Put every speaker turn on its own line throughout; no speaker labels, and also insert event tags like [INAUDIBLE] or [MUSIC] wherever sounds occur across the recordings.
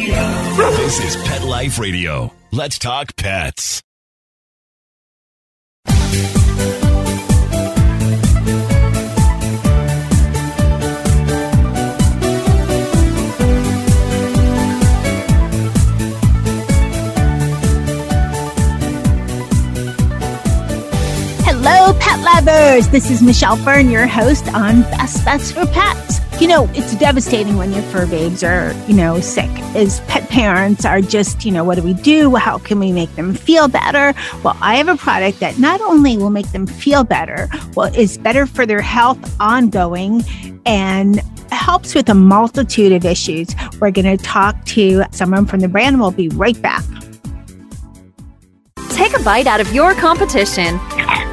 Radio. This is Pet Life Radio. Let's talk pets.
Hello, pet lovers. This is Michelle Fern, your host on Best Bets for Pets. You know, it's devastating when your fur babes are, you know, sick. As pet parents are just, you know, what do we do? How can we make them feel better? Well, I have a product that not only will make them feel better, well, is better for their health ongoing and helps with a multitude of issues. We're going to talk to someone from the brand. We'll be right back.
Take a bite out of your competition.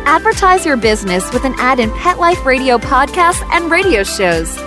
Advertise your business with an ad in Pet Life Radio podcasts and radio shows.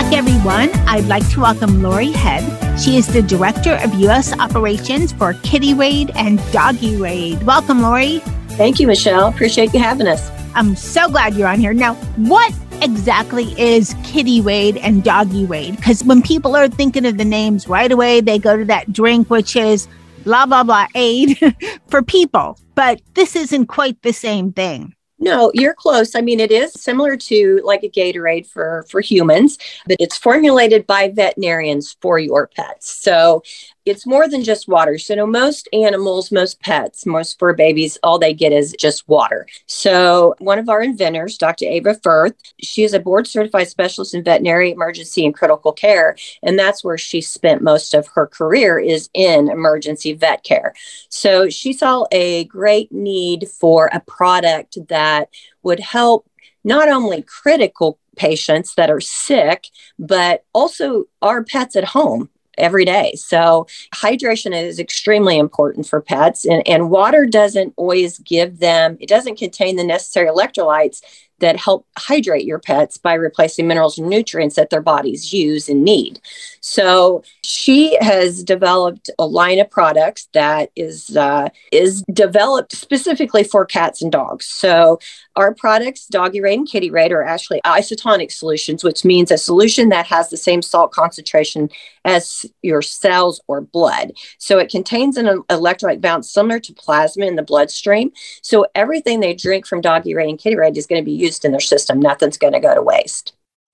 everyone. I'd like to welcome Lori Head. She is the Director of U.S. Operations for Kitty Raid and Doggy Raid. Welcome, Lori.
Thank you, Michelle. Appreciate you having us.
I'm so glad you're on here. Now, what exactly is Kitty Raid and Doggy Raid? Because when people are thinking of the names right away, they go to that drink, which is blah, blah, blah aid [LAUGHS] for people. But this isn't quite the same thing.
No, you're close. I mean, it is similar to like a Gatorade for for humans, but it's formulated by veterinarians for your pets. So it's more than just water. So, no, most animals, most pets, most fur babies, all they get is just water. So, one of our inventors, Dr. Ava Firth, she is a board certified specialist in veterinary emergency and critical care. And that's where she spent most of her career is in emergency vet care. So, she saw a great need for a product that would help not only critical patients that are sick, but also our pets at home every day. So hydration is extremely important for pets and, and water doesn't always give them, it doesn't contain the necessary electrolytes that help hydrate your pets by replacing minerals and nutrients that their bodies use and need. So she has developed a line of products that is uh, is developed specifically for cats and dogs. So our products, Doggy Raid and Kitty Raid, are actually isotonic solutions, which means a solution that has the same salt concentration as your cells or blood. So it contains an electrolyte balance similar to plasma in the bloodstream. So everything they drink from Doggy Raid and Kitty Raid is going to be used in their system. Nothing's going to go to waste.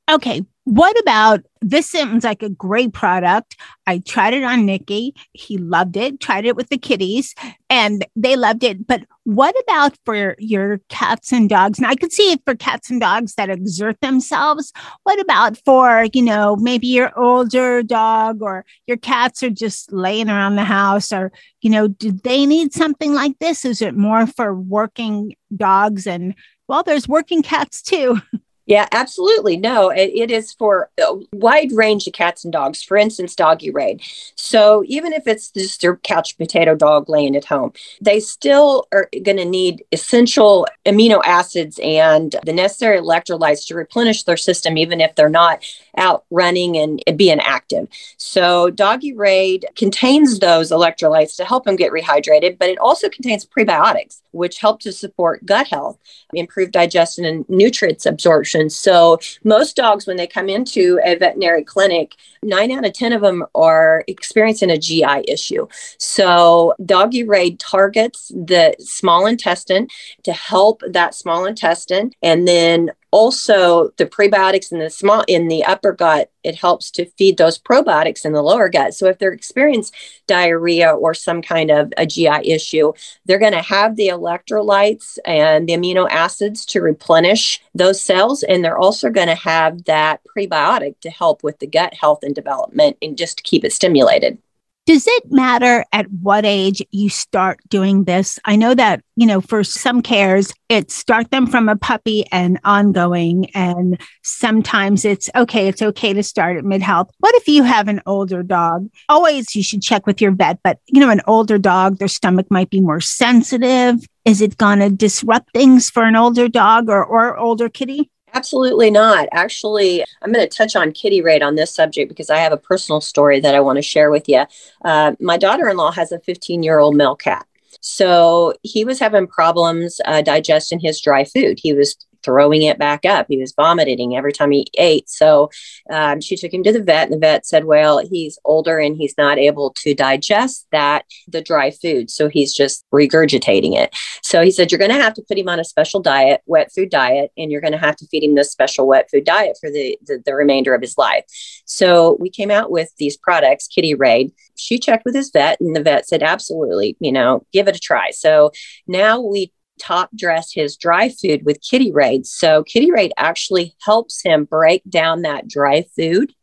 Okay. What about this? Sounds like a great product. I tried it on Nikki. He loved it. Tried it with the kitties and they loved it. But what about for your cats and dogs? And I could see it for cats and dogs that exert themselves. What about for, you know, maybe your older dog or your cats are just laying around the house or, you know, do they need something like this? Is it more for working dogs and well, there's working cats too. [LAUGHS]
Yeah, absolutely. No, it, it is for a wide range of cats and dogs. For instance, doggy raid. So even if it's just their couch potato dog laying at home, they still are going to need essential amino acids and the necessary electrolytes to replenish their system, even if they're not out running and being active. So doggy raid contains those electrolytes to help them get rehydrated, but it also contains prebiotics, which help to support gut health, improve digestion and nutrients absorption so most dogs, when they come into a veterinary clinic, nine out of 10 of them are experiencing a GI issue. So Doggy Raid targets the small intestine to help that small intestine and then also the prebiotics in the small in the upper gut it helps to feed those probiotics in the lower gut. So if they're experiencing diarrhea or some kind of a gi issue they're going to have the electrolytes and the amino acids to replenish those cells and they're also going to have that prebiotic to help with the gut health and development and just keep it stimulated
does it matter at what age you start doing this? I know that, you know, for some cares, it start them from a puppy and ongoing. And sometimes it's okay, it's okay to start at mid health. What if you have an older dog? Always you should check with your vet, but you know, an older dog, their stomach might be more sensitive. Is it going to disrupt things for an older dog or, or older kitty?
Absolutely not. Actually, I'm going to touch on Kitty Raid on this subject because I have a personal story that I want to share with you. Uh, my daughter in law has a 15 year old male cat. So he was having problems uh, digesting his dry food. He was throwing it back up. He was vomiting every time he ate. So um, she took him to the vet, and the vet said, Well, he's older and he's not able to digest that, the dry food. So he's just regurgitating it. So he said, You're going to have to put him on a special diet, wet food diet, and you're going to have to feed him this special wet food diet for the, the, the remainder of his life. So we came out with these products, Kitty Raid. She checked with his vet, and the vet said, Absolutely, you know, give it a try. So now we top dress his dry food with Kitty Raid. So Kitty Raid actually helps him break down that dry food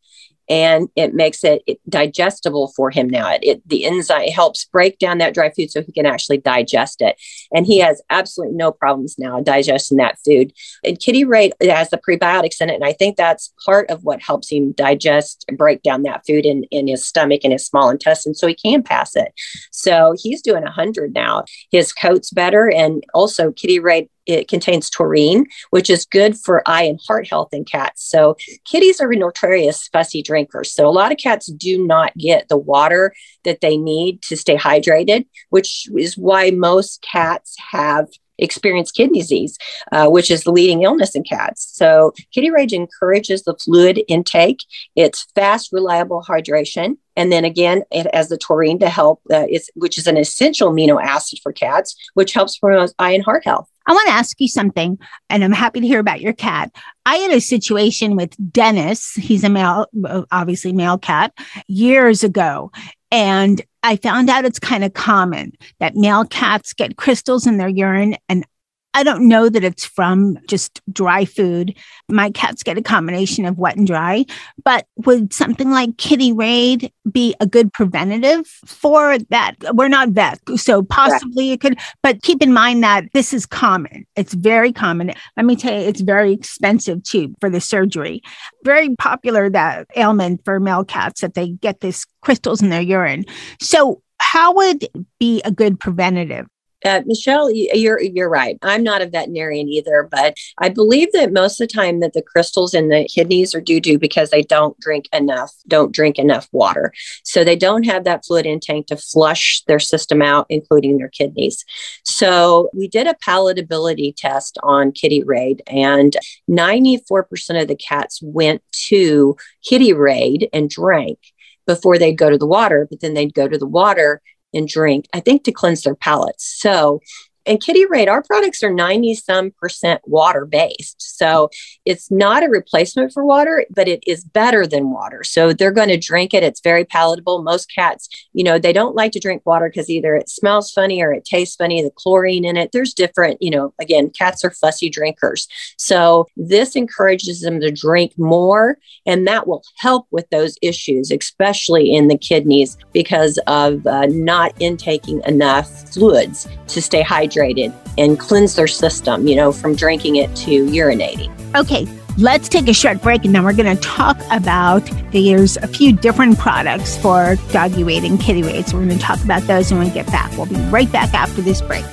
and it makes it, digestible for him now. It, it, the enzyme helps break down that dry food so he can actually digest it, and he has absolutely no problems now digesting that food. And Kitty Raid has the prebiotics in it, and I think that's part of what helps him digest, break down that food in in his stomach and his small intestine, so he can pass it. So he's doing hundred now. His coat's better, and also Kitty Raid it contains taurine, which is good for eye and heart health in cats. So kitties are notorious fussy drinkers. So a lot of cats do not get the water that they need to stay hydrated, which is why most cats have experience kidney disease, uh, which is the leading illness in cats. So, Kitty Raid encourages the fluid intake. It's fast, reliable hydration. And then again, it has the taurine to help, uh, which is an essential amino acid for cats, which helps promote eye and heart health.
I want to ask you something, and I'm happy to hear about your cat. I had a situation with Dennis. He's a male, obviously male cat, years ago. And I found out it's kind of common that male cats get crystals in their urine and I don't know that it's from just dry food. My cats get a combination of wet and dry, but would something like Kitty Raid be a good preventative for that? We're not vet, so possibly it could, but keep in mind that this is common. It's very common. Let me tell you, it's very expensive too for the surgery. Very popular that ailment for male cats that they get this crystals in their urine. So how would be a good preventative?
Uh, Michelle, you're you're right. I'm not a veterinarian either, but I believe that most of the time that the crystals in the kidneys are due to because they don't drink enough, don't drink enough water, so they don't have that fluid intake to flush their system out, including their kidneys. So we did a palatability test on Kitty Raid, and 94% of the cats went to Kitty Raid and drank before they'd go to the water, but then they'd go to the water and drink, I think to cleanse their palates. So and Kitty Raid, our products are 90 some percent water based. So it's not a replacement for water, but it is better than water. So they're going to drink it. It's very palatable. Most cats, you know, they don't like to drink water because either it smells funny or it tastes funny, the chlorine in it. There's different, you know, again, cats are fussy drinkers. So this encourages them to drink more, and that will help with those issues, especially in the kidneys because of uh, not intaking enough fluids to stay hydrated hydrated and cleanse their system, you know, from drinking it to urinating.
Okay, let's take a short break and then we're going to talk about there's a few different products for doggy raid and kitty raid. So we're going to talk about those when we get back. We'll be right back after this break.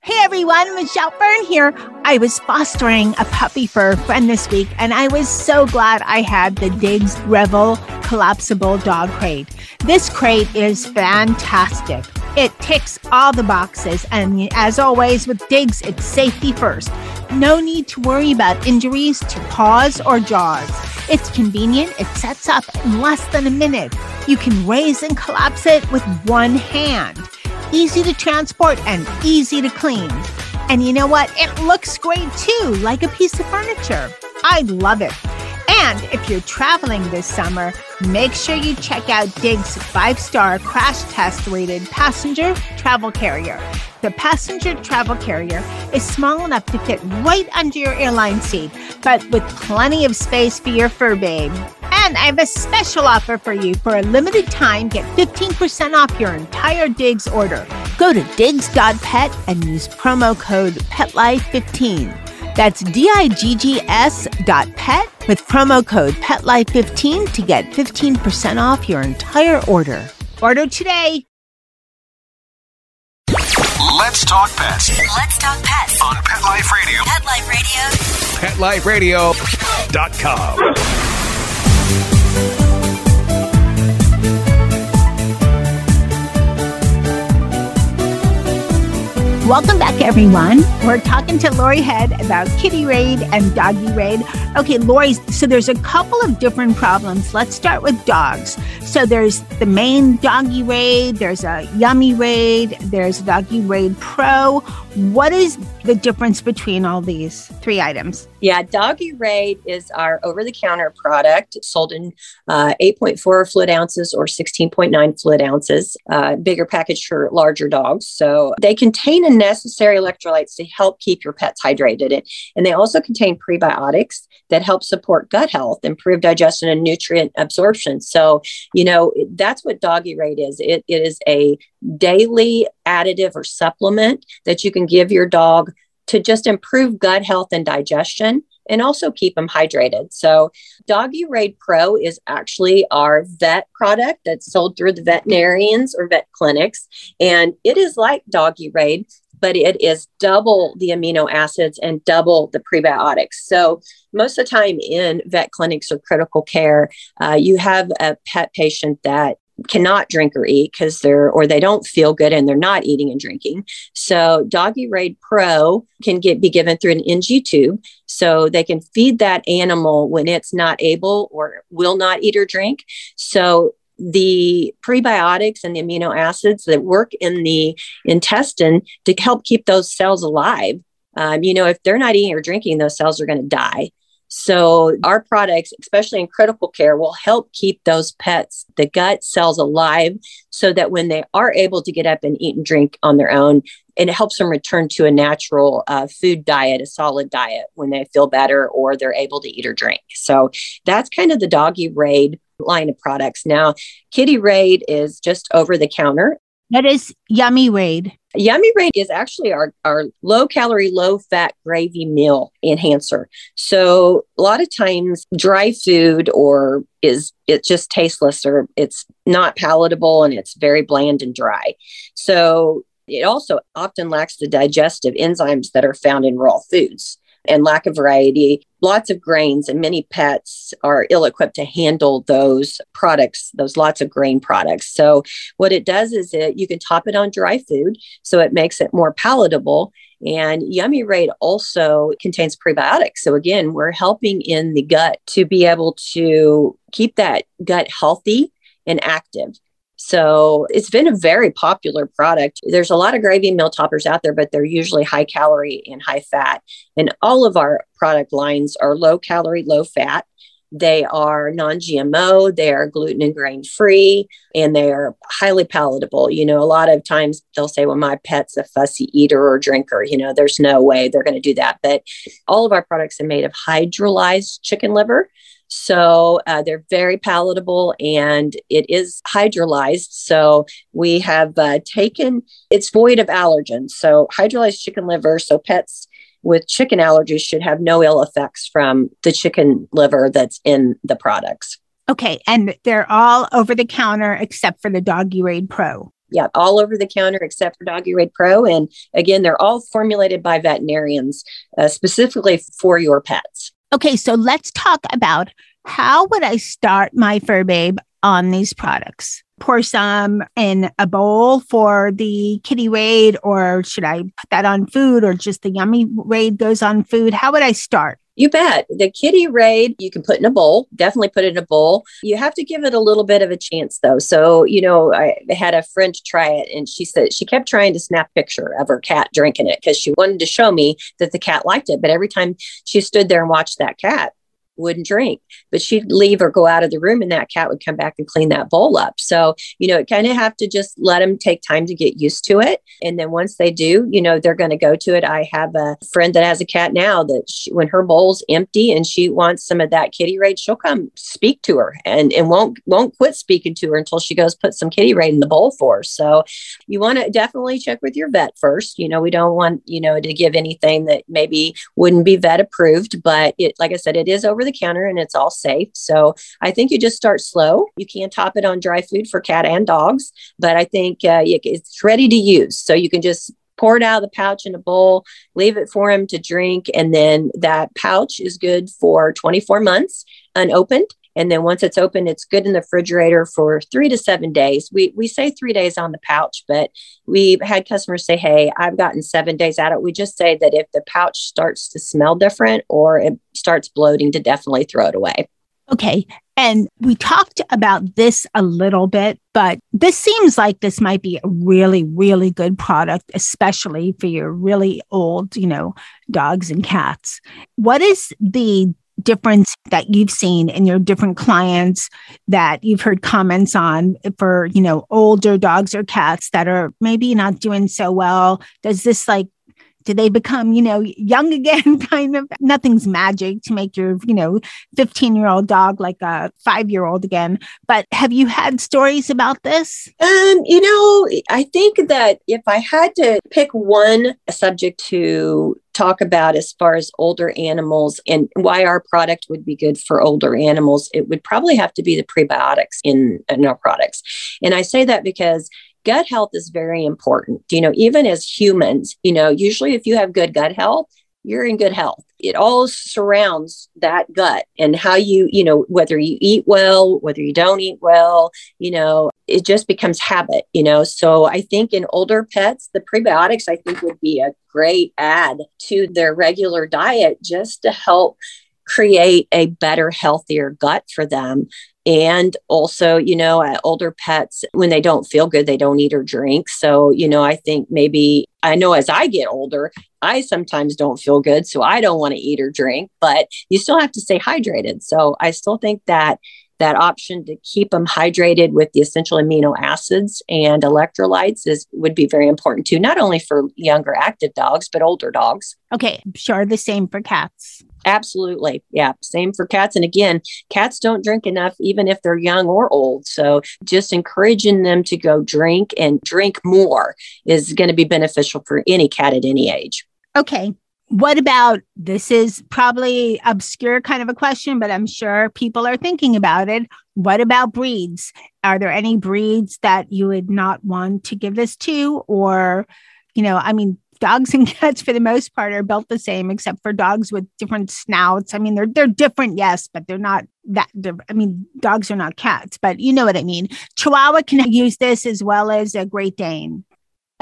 Hey everyone, Michelle Fern here. I was fostering a puppy for a friend this week, and I was so glad I had the Diggs Revel collapsible dog crate. This crate is fantastic. It ticks all the boxes, and as always with Diggs, it's safety first. No need to worry about injuries to paws or jaws. It's convenient, it sets up in less than a minute. You can raise and collapse it with one hand easy to transport, and easy to clean. And you know what? It looks great too, like a piece of furniture. I love it. And if you're traveling this summer, make sure you check out Diggs five star crash test rated passenger travel carrier. The passenger travel carrier is small enough to fit right under your airline seat, but with plenty of space for your fur babe. And I have a special offer for you. For a limited time, get 15% off your entire Diggs order. Go to diggs.pet and use promo code PETLIFE15. That's D-I-G-G-S dot pet with promo code PETLIFE15 to get 15% off your entire order. Order today.
Let's talk pets
Let's talk pets.
on Pet Life Radio.
Pet Life Radio.
PetLifeRadio.com.
Welcome back, everyone. We're talking to Lori Head about Kitty Raid and Doggy Raid. Okay, Lori, so there's a couple of different problems. Let's start with dogs. So there's the main Doggy Raid, there's a Yummy Raid, there's a Doggy Raid Pro. What is the difference between all these three items?
Yeah, Doggy Raid is our over the counter product sold in uh, 8.4 fluid ounces or 16.9 fluid ounces, uh, bigger package for larger dogs. So they contain the necessary electrolytes to help keep your pets hydrated. And, they also contain prebiotics that help support gut health, improve digestion, and nutrient absorption. So, you know, that's what Doggy Raid is. It, it is a daily additive or supplement that you can give your dog to just improve gut health and digestion and also keep them hydrated. So, Doggy Raid Pro is actually our vet product that's sold through the veterinarians or vet clinics. And it is like Doggy Raid, but it is double the amino acids and double the prebiotics. So, most of the time in vet clinics or critical care, uh, you have a pet patient that cannot drink or eat because they're or they don't feel good and they're not eating and drinking. So Doggy Raid Pro can get be given through an NG tube, so they can feed that animal when it's not able or will not eat or drink. So the prebiotics and the amino acids that work in the intestine to help keep those cells alive. Um, you know, if they're not eating or drinking, those cells are going to die. So, our products, especially in critical care, will help keep those pets, the gut cells alive so that when they are able to get up and eat and drink on their own, and it helps them return to a natural uh, food diet, a solid diet when they feel better or they're able to eat or drink. So, that's kind of the doggy raid line of products. Now, Kitty Raid is just over the counter.
That is Yummy Raid.
Yummy Raid is actually our, our low calorie, low fat gravy meal enhancer. So a lot of times dry food or is it just tasteless or it's not palatable and it's very bland and dry. So it also often lacks the digestive enzymes that are found in raw foods and lack of variety, lots of grains, and many pets are ill equipped to handle those products, those lots of grain products. So, what it does is it you can top it on dry food, so it makes it more palatable. And Yummy Raid also contains prebiotics. So, again, we're helping in the gut to be able to keep that gut healthy and active. So it's been a very popular product. There's a lot of gravy meal toppers out there, but they're usually high calorie and high fat. And all of our product lines are low calorie, low fat. They are non GMO, they are gluten and grain free, and they are highly palatable. You know, a lot of times they'll say, well, my pet's a fussy eater or drinker. You know, there's no way they're going to do that. But all of our products are made of hydrolyzed chicken liver. So uh, they're very palatable and it is hydrolyzed. So we have uh, taken, it's void of allergens. So hydrolyzed chicken liver. So pets with chicken allergies should have no ill effects from the chicken liver that's in the products.
Okay. And they're all over the counter except for the Doggy Raid Pro.
Yeah, all over the counter except for Doggy Raid Pro. And again, they're all formulated by veterinarians uh, specifically for your pets.
Okay, so let's talk about how would I start my fur babe on these products? Pour some in a bowl for the kitty raid, or should I put that on food, or just the yummy raid goes on food? How would I start?
You bet. The kitty raid you can put in a bowl, definitely put it in a bowl. You have to give it a little bit of a chance though. So, you know, I had a friend try it and she said she kept trying to snap picture of her cat drinking it because she wanted to show me that the cat liked it. But every time she stood there and watched that cat, wouldn't drink, but she'd leave or go out of the room and that cat would come back and clean that bowl up. So, you know, it kind of have to just let them take time to get used to it. And then once they do, you know, they're going to go to it. I have a friend that has a cat now that she, when her bowl's empty and she wants some of that kitty raid, she'll come speak to her and, and won't, won't quit speaking to her until she goes put some kitty raid in the bowl for her. So you want to definitely check with your vet first. You know, we don't want, you know, to give anything that maybe wouldn't be vet approved, but it, like I said, it is over the counter and it's all safe. So I think you just start slow. You can top it on dry food for cat and dogs, but I think uh, it's ready to use. So you can just pour it out of the pouch in a bowl, leave it for him to drink. And then that pouch is good for 24 months unopened. And then once it's open, it's good in the refrigerator for three to seven days. We, we say three days on the pouch, but we've had customers say, Hey, I've gotten seven days out of it. We just say that if the pouch starts to smell different or it starts bloating, to definitely throw it away.
Okay. And we talked about this a little bit, but this seems like this might be a really, really good product, especially for your really old, you know, dogs and cats. What is the difference that you've seen in your different clients that you've heard comments on for you know older dogs or cats that are maybe not doing so well? Does this like do they become you know [LAUGHS] young again kind of? Nothing's magic to make your you know 15 year old dog like a five year old again but have you had stories about this?
Um you know i think that if i had to pick one subject to talk about as far as older animals and why our product would be good for older animals, it would probably have to be the prebiotics in, in our products. And I say that because gut health is very important. You know, even as humans, you know, usually if you have good gut health, you're in good health. It all surrounds that gut and how you, you know, whether you eat well, whether you don't eat well, you know, it just becomes habit, you know. So I think in older pets, the prebiotics I think would be a great add to their regular diet just to help create a better, healthier gut for them. And also, you know, older pets, when they don't feel good, they don't eat or drink. So, you know, I think maybe I know as I get older, I sometimes don't feel good. So I don't want to eat or drink, but you still have to stay hydrated. So I still think that that option to keep them hydrated with the essential amino acids and electrolytes is would be very important too not only for younger active dogs but older dogs
okay sure the same for cats
absolutely. Yeah same for cats. And again cats don't drink enough even if they're young or old. So just encouraging them to go drink and drink more is going to be beneficial for any cat at any age.
Okay what about this is probably obscure kind of a question but i'm sure people are thinking about it. What about breeds? Are there any breeds that you would not want to give this to? Or you know i mean dogs [LAUGHS] and cats for the most part are built the same except for dogs with different snouts. I mean they're they're different yes but they're not that i mean dogs are not cats but you know what i mean. Chihuahua can use this as well as a great dane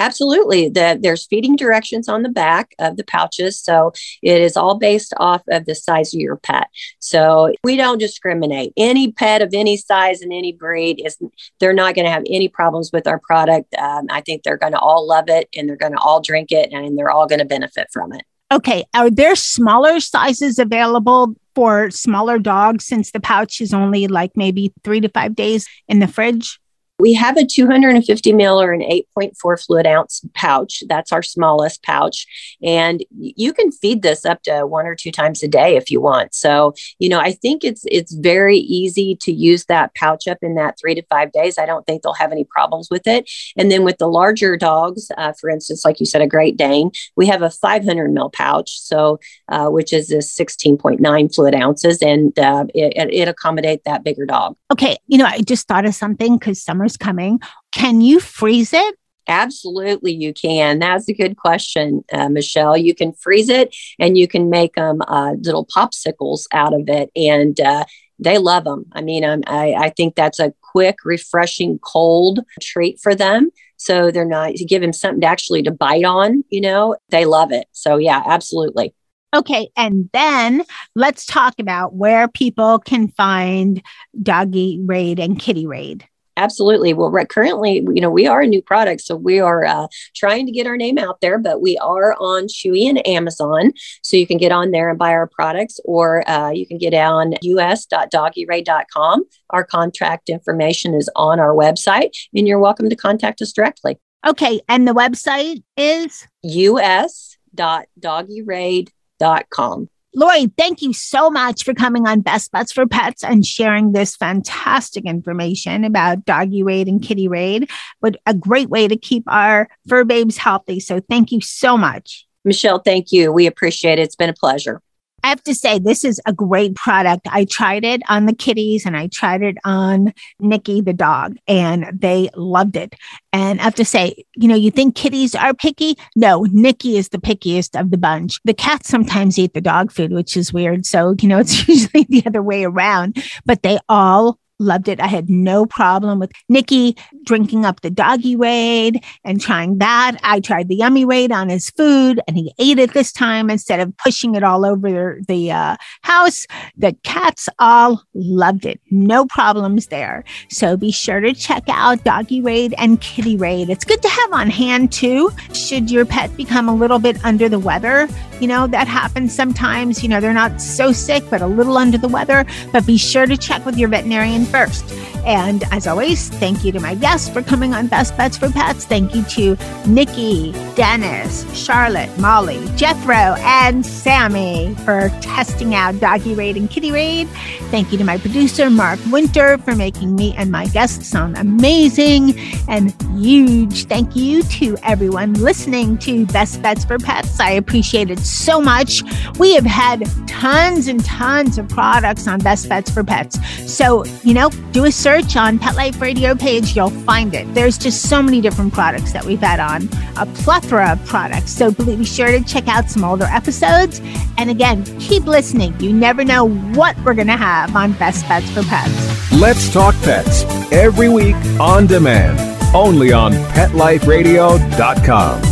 Absolutely. The, there's feeding directions on the back of the pouches. So it is all based off of the size of your pet. So we don't discriminate. Any pet of any size and any breed is they're not going to have any problems with our product. Um, I think they're going to all love it and they're going to all drink it and they're all going to benefit from it.
Okay. Are there smaller sizes available for smaller dogs since the pouch is only like maybe three to five days in the fridge?
We have a 250 mil or an 8.4 fluid ounce pouch. That's our smallest pouch. And you can feed this up to one or two times a day if you want. So, you know, I think it's it's very easy to use that pouch up in that three to five days. I don't think they'll have any problems with it. And then with the larger dogs, uh, for instance, like you said, a Great Dane, we have a 500 mil pouch. So, uh, which is a 16.9 fluid ounces, and uh, it, it that bigger dog.
Okay. You know, I just thought of something because summer's coming. Can you freeze it?
Absolutely, you can. That's a good question, uh, Michelle. You can freeze it and you can make them uh, little popsicles out of it. And uh, they love them. I mean, um, I, I think that's a quick, refreshing, cold treat for them. So they're not, to give them something to actually to bite on, you know, they love it. So, yeah, absolutely.
Okay, and then let's talk about where people can find Doggy Raid and Kitty Raid.
Absolutely. Well, right, currently, you know, we are a new product, so we are uh, trying to get our name out there, but we are on Chewy and Amazon. So you can get on there and buy our products, or uh, you can get on us.doggyraid.com. Our contract information is on our website, and you're welcome to contact us directly.
Okay, and the website is
us.doggyraid.com.
Lori, thank you so much for coming on Best Bets for Pets and sharing this fantastic information about doggy raid and kitty raid, but a great way to keep our fur babes healthy. So thank you so much.
Michelle, thank you. We appreciate it. It's been a pleasure.
I have to say, this is a great product. I tried it on the kitties and I tried it on Nikki, the dog, and they loved it. And I have to say, you know, you think kitties are picky? No, Nikki is the pickiest of the bunch. The cats sometimes eat the dog food, which is weird. So, you know, it's [LAUGHS] usually the other way around, but they all loved it. I had no problem with Nikki drinking up the doggy raid and trying that. I tried the yummy raid on his food and he ate it this time instead of pushing it all over the uh, house. The cats all loved it. No problems there. So be sure to check out doggy raid and kitty raid. It's good to have on hand too. Should your pet become a little bit under the weather, you know, that happens sometimes. You know, they're not so sick, but a little under the weather. But be sure to check with your veterinarian first. And as always, thank you to my guests for coming on Best Bets for Pets. Thank you to Nikki, Dennis, Charlotte, Molly, Jethro, and Sammy for testing out Doggy Raid and Kitty Raid. Thank you to my producer, Mark Winter, for making me and my guests sound amazing. And huge thank you to everyone listening to Best Bets for Pets. I appreciate it so much. We have had tons and tons of products on Best Bets for Pets. So, you know, do a search on Pet Life Radio page, you'll find it. There's just so many different products that we've had on, a plethora of products. So be sure to check out some older episodes. And again, keep listening. You never know what we're going to have on Best Bets for Pets.
Let's talk pets every week on demand, only on PetLifeRadio.com.